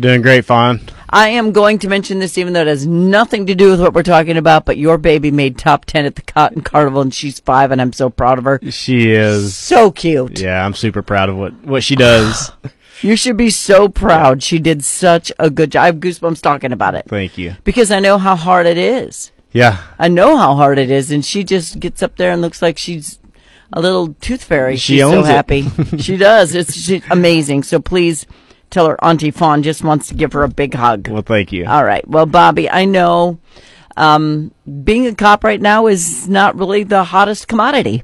Doing great, Fawn. I am going to mention this even though it has nothing to do with what we're talking about, but your baby made top 10 at the Cotton Carnival and she's five and I'm so proud of her. She is. So cute. Yeah, I'm super proud of what, what she does. You should be so proud. She did such a good job. I have goosebumps talking about it Thank you. because I know how hard it is. Yeah. I know how hard it is, and she just gets up there and looks like she's a little tooth fairy. She she's so happy. she does. It's amazing. So please tell her Auntie Fawn just wants to give her a big hug. Well, thank you. All right. Well, Bobby, I know um, being a cop right now is not really the hottest commodity.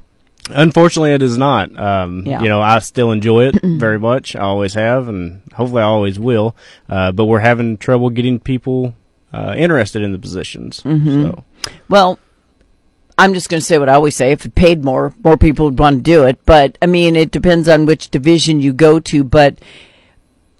Unfortunately, it is not. Um, Yeah. You know, I still enjoy it very much. I always have, and hopefully, I always will. Uh, but we're having trouble getting people uh, interested in the positions. Mm-hmm. So, Well, I'm just going to say what I always say. If it paid more, more people would want to do it. But I mean, it depends on which division you go to. But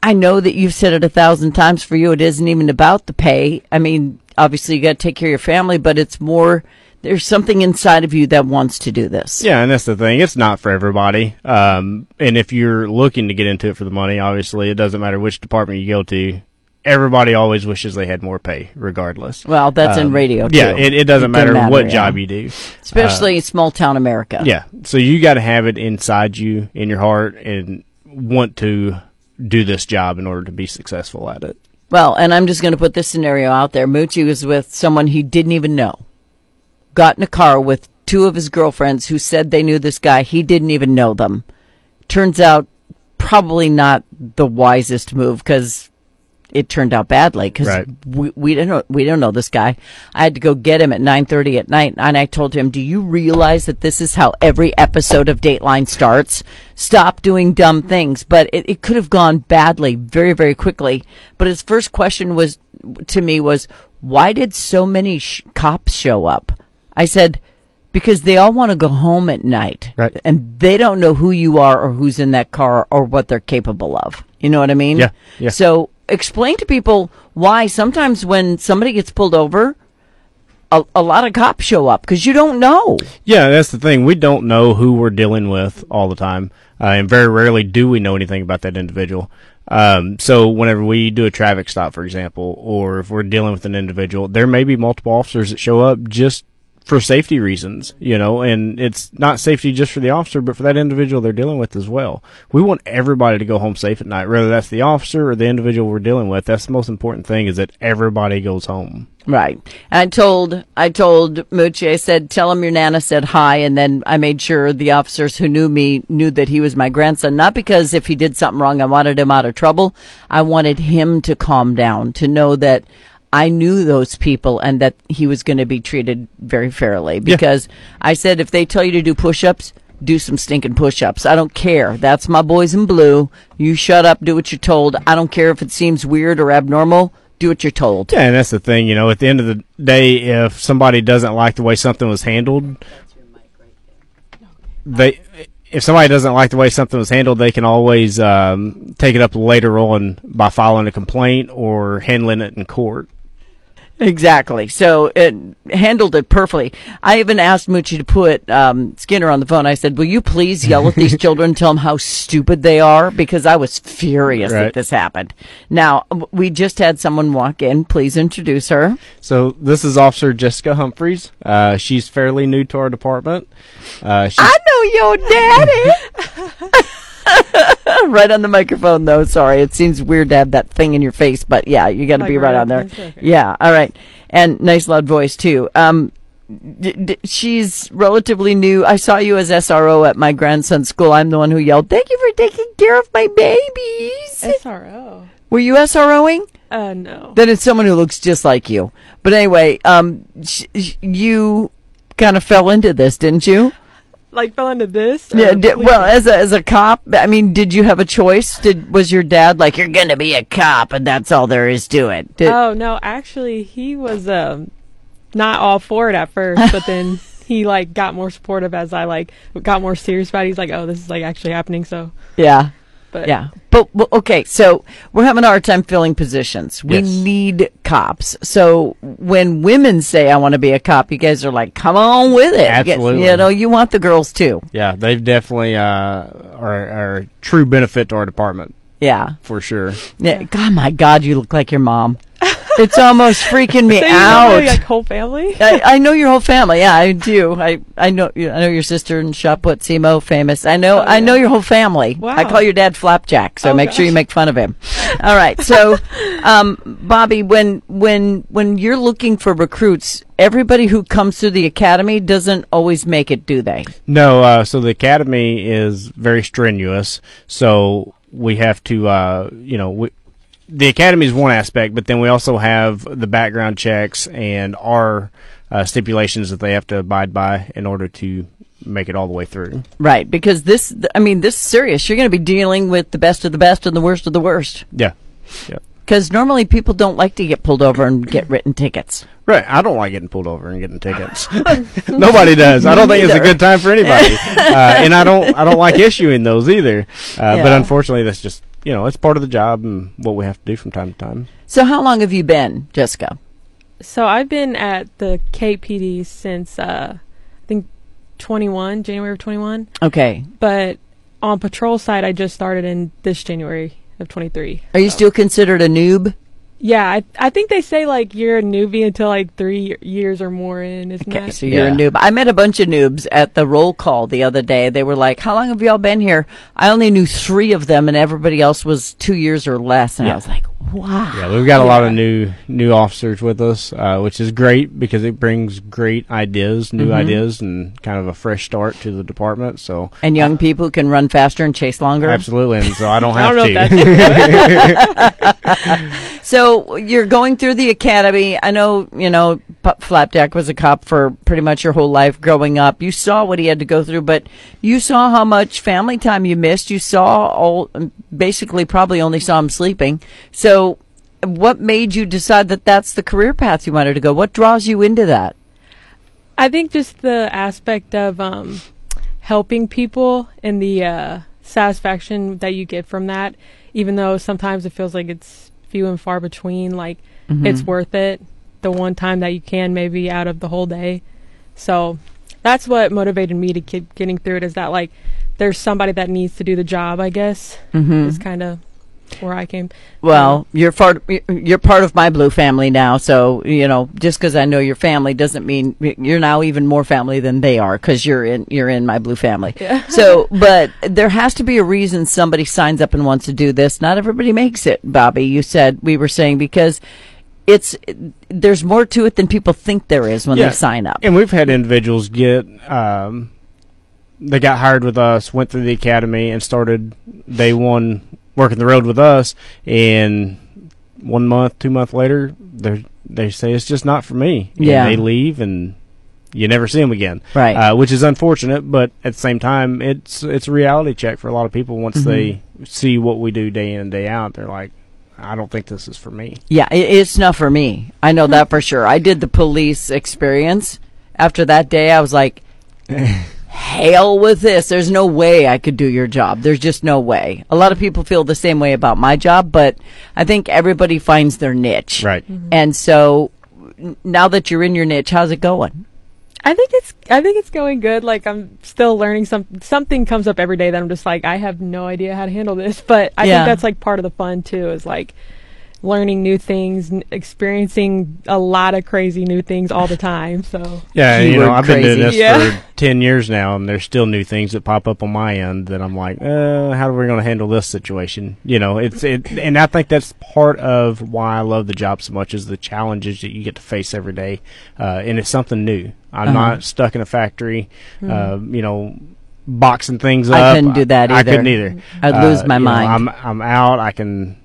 I know that you've said it a thousand times for you. It isn't even about the pay. I mean, obviously you got to take care of your family, but it's more, there's something inside of you that wants to do this. yeah, and that's the thing. It's not for everybody. Um, and if you're looking to get into it for the money, obviously, it doesn't matter which department you go to. Everybody always wishes they had more pay, regardless. Well, that's in Um, radio too. Yeah, it, it doesn't matter, matter, what yeah. job you do. Especially small town America. Yeah. So you got to have it inside you, in your heart, and want to do this job in order to be successful at it. Well, and I'm just going to put this scenario out there. Moochie was with someone he didn't even know. Got in a car with two of his girlfriends who said they knew this guy. He didn't even know them. Turns out, probably not the wisest move because it turned out badly because Right. we, we don't know we don't know this guy. I had to go get him at nine thirty at night, and I told him, "Do you realize that this is how every episode of Dateline starts? Stop doing dumb things." But it, it could have gone badly very very quickly. But his first question was to me was, "Why did so many sh- cops show up?" I said. Because they all want to go home at night, Right. and they don't know who you are or who's in that car or what they're capable of. You know what I mean? Yeah, yeah. So explain to people why sometimes when somebody gets pulled over, a, a lot of cops show up because you don't know. Yeah, that's the thing. We don't know who we're dealing with all the time, uh, and very rarely do we know anything about that individual. Um, so whenever we do a traffic stop, for example, or if we're dealing with an individual, there may be multiple officers that show up just for safety reasons, you know, and it's not safety just for the officer, but for that individual they're dealing with as well. We want everybody to go home safe at night, whether that's the officer or the individual we're dealing with. That's the most important thing is that everybody goes home. Right. I told I told Moochie, I said, tell him your nana said hi, and then I made sure the officers who knew me knew that he was my grandson. Not because if he did something wrong, I wanted him out of trouble. I wanted him to calm down, to know that I knew those people and that he was going to be treated very fairly. Because I said, if they tell you to do push-ups, do some stinking push-ups. I don't care. That's my boys in blue. You shut up, do what you're told. I don't care if it seems weird or abnormal. Do what you're told. Yeah, and that's the thing, you know, at the end of the day, if somebody doesn't like the way something was handled, they if somebody doesn't like the way something was handled, they can always um, take it up later on by filing a complaint or handling it in court. Exactly. So it handled it perfectly. I even asked Moochie to put um, Skinner on the phone. I said, "Will you please yell at these children, tell them how stupid they are?" Because I was furious that this happened. Now we just had someone walk in. Please introduce her. So this is Officer Jessica Humphreys. Uh, she's fairly new to our department. Uh, I know your daddy. right on the microphone, though. Sorry, it seems weird to have that thing in your face, but yeah, you got to Like be right right on there. up against it, okay. Yeah, all right, and nice loud voice too. Um, d- d- she's relatively new. I saw you as SRO at my grandson's school. I'm the one who yelled, "Thank you for taking care of my babies." SRO. Were you SROing? Uh, no. Then it's someone who looks just like you. But anyway, um, sh- sh- you kind of fell into this, didn't you? Like fell into this? Yeah. Did, well, as a as a cop, I mean, did you have a choice? Did was your dad like you're gonna be a cop and that's all there is to it? Did, oh no, actually, he was um not all for it at first, but then he like got more supportive as I like got more serious about it. He's like, oh, this is like actually happening. So, yeah. But Yeah. But, well, okay, so we're having a hard time filling positions. We Yes. need cops. So when women say, I want to be a cop, you guys are like, come on with it. Absolutely. You know, you want the girls too. yeah, they've definitely uh, are, are a true benefit to our department. Yeah. for sure. Yeah. God, my God, you look like your mom. It's almost freaking me So you know out. my, like whole family. I, I know your whole family. Yeah, I do. I I know. I know your sister and shot put Simo famous. I know. Oh, I know your whole family. Wow. I call your dad Flapjack. So Oh, make sure you make fun of him. All right. So, um, Bobby, when when when you're looking for recruits, everybody who comes through the academy doesn't always make it, do they? No, uh, so the academy is very strenuous. So we have to, uh, you know, we, the academy is one aspect, but then we also have the background checks and our uh, stipulations that they have to abide by in order to make it all the way through. Right. Because this, I mean, this is serious. You're going to be dealing with the best of the best and the worst of the worst. Yeah. Yeah. Because normally people don't like to get pulled over and get written tickets. Right. I don't like getting pulled over and getting tickets. Nobody does. I don't think it's a good time for anybody. uh, and I don't. I don't like issuing those either. Uh, But unfortunately, that's just you know it's part of the job and what we have to do from time to time. So, how long have you been, Jessica? So I've been at the KPD since uh, I think 21, January of 21. Okay. But on patrol side, I just started in this January of 23. Are you still considered a noob? Yeah, I I think they say like you're a newbie until like three years or more in, isn't Okay, that? so you're Yeah. a noob. I met a bunch of noobs at the roll call the other day. They were like, "How long have y'all been here?" I only knew three of them, and everybody else was two years or less. And I was like, "Wow." Yeah, we've got a lot of new new officers with us, uh, which is great because it brings great ideas, new Mm-hmm. ideas, and kind of a fresh start to the department. So And young people can run faster and chase longer. Absolutely, and so I don't I have don't to. So you're going through the academy. I know, you know, Flapjack was a cop for pretty much your whole life growing up. You saw what he had to go through, but you saw how much family time you missed. You saw all, basically, probably only saw him sleeping. So, what made you decide that that's the career path you wanted to go? What draws you into that? I think just the aspect of um, helping people and the uh, satisfaction that you get from that, even though sometimes it feels like it's few and far between, like it's worth it the one time that you can maybe out of the whole day. So that's what motivated me to keep getting through it is that like there's somebody that needs to do the job, I guess. Mm-hmm. Is kind of where I came. Well, you're part you're part of my blue family now, so you know just because I know your family doesn't mean you're now even more family than they are because you're in you're in my blue family. Yeah. So, but there has to be a reason somebody signs up and wants to do this. Not everybody makes it, Bobby. You said we were saying because it's there's more to it than people think there is when Yeah. they sign up. And we've had individuals get, um, they got hired with us, went through the academy, and started day one working the road with us. And one month, two months later, they they say it's just not for me. And Yeah. they leave, and you never see them again. Right. Uh, which is unfortunate, but at the same time, it's it's a reality check for a lot of people. Once Mm-hmm. they see what we do day in and day out, they're like, I don't think this is for me. Yeah, it, it's not for me. I know that for sure. I did the police experience. After that day, I was like, hell with this. There's no way I could do your job. There's just no way. A lot of people feel the same way about my job, but I think everybody finds their niche. Right. Mm-hmm. And so now that you're in your niche, how's it going? I think it's I think it's going good. Like I'm still learning some something comes up every day that I'm just like I have no idea how to handle this. But I Yeah. think that's like part of the fun too is like learning new things, n- experiencing a lot of crazy new things all the time. So Yeah, and, you know, I've been doing this Yeah. for 10 years now, and there's still new things that pop up on my end that I'm like, uh, how are we going to handle this situation? You know, it's, it, and I think that's part of why I love the job so much is the challenges that you get to face every day. Uh, and it's something new. I'm Uh-huh. not stuck in a factory, uh, you know, boxing things I up. I couldn't do that either. I, couldn't either. I'd Uh, lose my you know, mind. I'm, I'm out. I can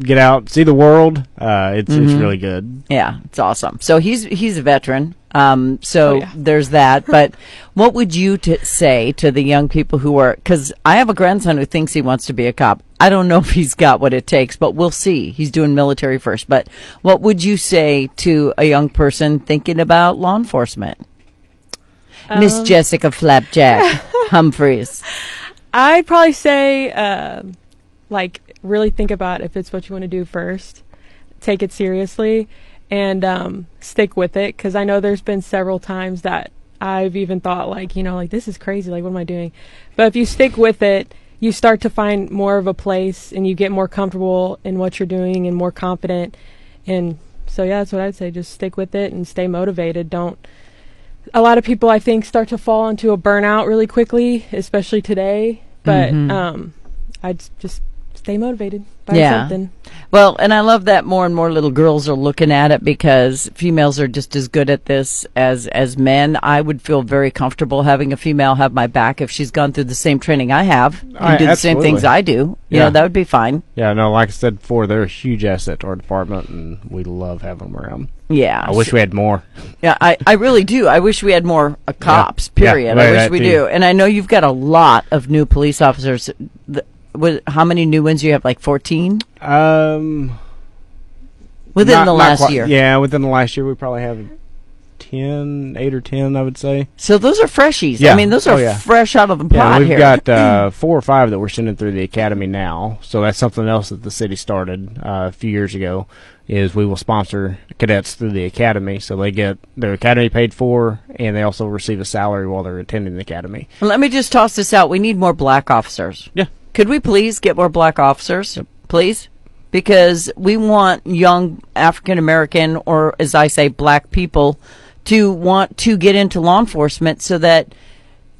get out, see the world. Uh, it's, it's really good. Yeah, it's awesome. So he's he's a veteran. Um, so Oh, yeah. there's that. But what would you t- say to the young people who are? Because I have a grandson who thinks he wants to be a cop. I don't know if he's got what it takes, but we'll see. He's doing military first. But what would you say to a young person thinking about law enforcement? Miss Um, Jessica Flapjack Humphreys. I'd probably say um like really think about if it's what you want to do first. Take it seriously and um, stick with it because I know there's been several times that I've even thought like you know like this is crazy like what am I doing? But if you stick with it, you start to find more of a place and you get more comfortable in what you're doing and more confident. And so, yeah, that's what I'd say. Just stick with it and stay motivated. Don't. A lot of people, I think, start to fall into a burnout really quickly, especially today. But Mhm. um, I'd just stay motivated by Yeah. something. Well, and I love that more and more little girls are looking at it because females are just as good at this as as men. I would feel very comfortable having a female have my back if she's gone through the same training I have and I- do the same things. I do. You Yeah. know, that would be fine. Yeah, no, like I said before, they're a huge asset to our department, and we love having them around. Yeah. I wish we had more. Yeah, I, I really do. I wish we had more uh, cops. Yeah, Period. right, I wish we too. do. And I know you've got a lot of new police officers. The, with, how many new ones do you have? Like fourteen Um, within not- the not last quite- year. Yeah, within the last year, we probably have 10, 8 or ten, I would say. So those are freshies. I Yeah. mean, those are Oh, yeah. fresh out of the Yeah, pot we've here. got uh, four or five that we're sending through the academy now. So that's something else that the city started uh, a few years ago. Is we will sponsor cadets through the academy, so they get their academy paid for, and they also receive a salary while they're attending the academy. Let me just toss this out. We need more black officers. Yeah. Could we please get more black officers? Please? Because we want young African American, or as I say, black people, to want to get into law enforcement so that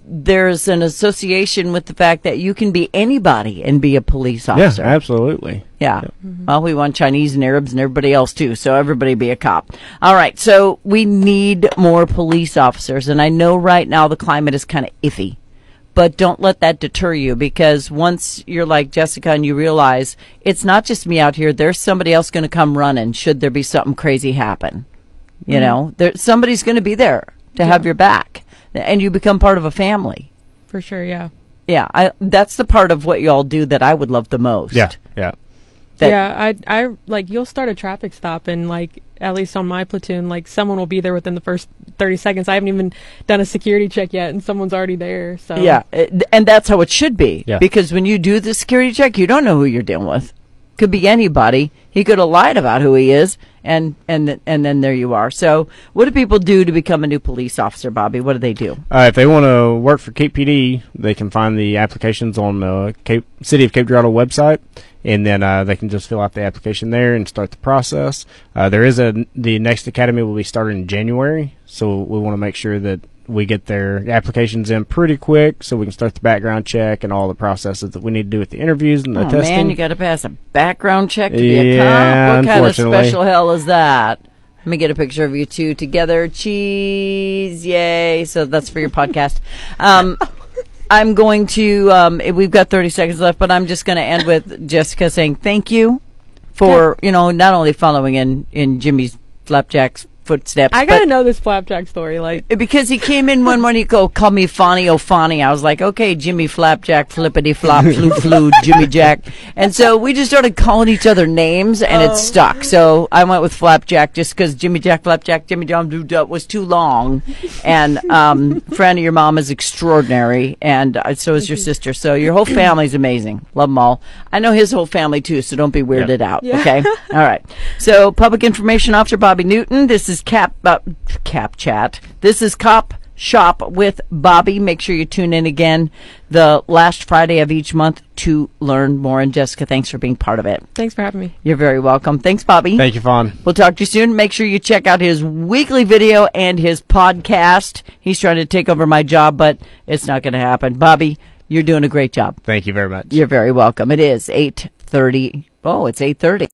there's an association with the fact that you can be anybody and be a police officer. Yeah, absolutely. Yeah. Mm-hmm. Well, we want Chinese and Arabs and everybody else too, so everybody be a cop. All right. So we need more police officers, and I know right now the climate is kind of iffy, but don't let that deter you because once you're like Jessica and you realize it's not just me out here, there's somebody else going to come running should there be something crazy happen. You mm-hmm. know, there somebody's going to be there to have your back, and you become part of a family. For sure, yeah. Yeah, I, that's the part of what y'all do that I would love the most. Yeah, yeah. That- yeah, I I like you'll start a traffic stop and like at least on my platoon, like someone will be there within the first thirty seconds. I haven't even done a security check yet, and someone's already there. So Yeah, and that's how it should be. Yeah. Because when you do the security check, you don't know who you're dealing with. Could be anybody. He could have lied about who he is, and and and then there you are. So, what do people do to become a new police officer, Bobby? What do they do? Uh, if they want to work for Cape PD, they can find the applications on the Cape City of Cape Girardeau website, and then uh, they can just fill out the application there and start the process. Uh, there is a the next academy will be starting in January, so we want to make sure that we get their applications in pretty quick, so we can start the background check and all the processes that we need to do with the interviews and the Oh testing. man, you got to pass a background check to be a cop. What kind of special hell is that? Let me get a picture of you two together. Cheese, yay! So that's for your podcast. Um, I'm going to. Um, we've got 30 seconds left, but I'm just going to end with Jessica saying thank you for you know not only following in in Jimmy's flapjack's footsteps. I gotta know this flapjack story. Like, because he came in one morning, he go call me Fonny O'Fonny. I was like, okay, Jimmy Flapjack, Flippity Flop, Flu Flu, Jimmy Jack, and so we just started calling each other names, and it stuck. So I went with Flapjack just because Jimmy Jack, Flapjack, Jimmy John Blue Duck was too long, and um, friend of your mom is extraordinary, and uh, so is your sister. So your whole family's amazing. Love them all. I know his whole family too, so don't be weirded out. Okay, all right. So public information officer Bobby Newton. This is Cap uh, Cap Chat. This is Cop Shop with Bobby. Make sure you tune in again the last Friday of each month to learn more. And Jessica, thanks for being part of it. thanks for having me. You're very welcome. Thanks, Bobby. Thank you, Fawn. We'll talk to you soon. Make sure you check out his weekly video and his podcast. He's trying to take over my job, but it's not going to happen. Bobby, you're doing a great job. Thank you very much. You're very welcome. It is 8:30. Oh, it's 8:30.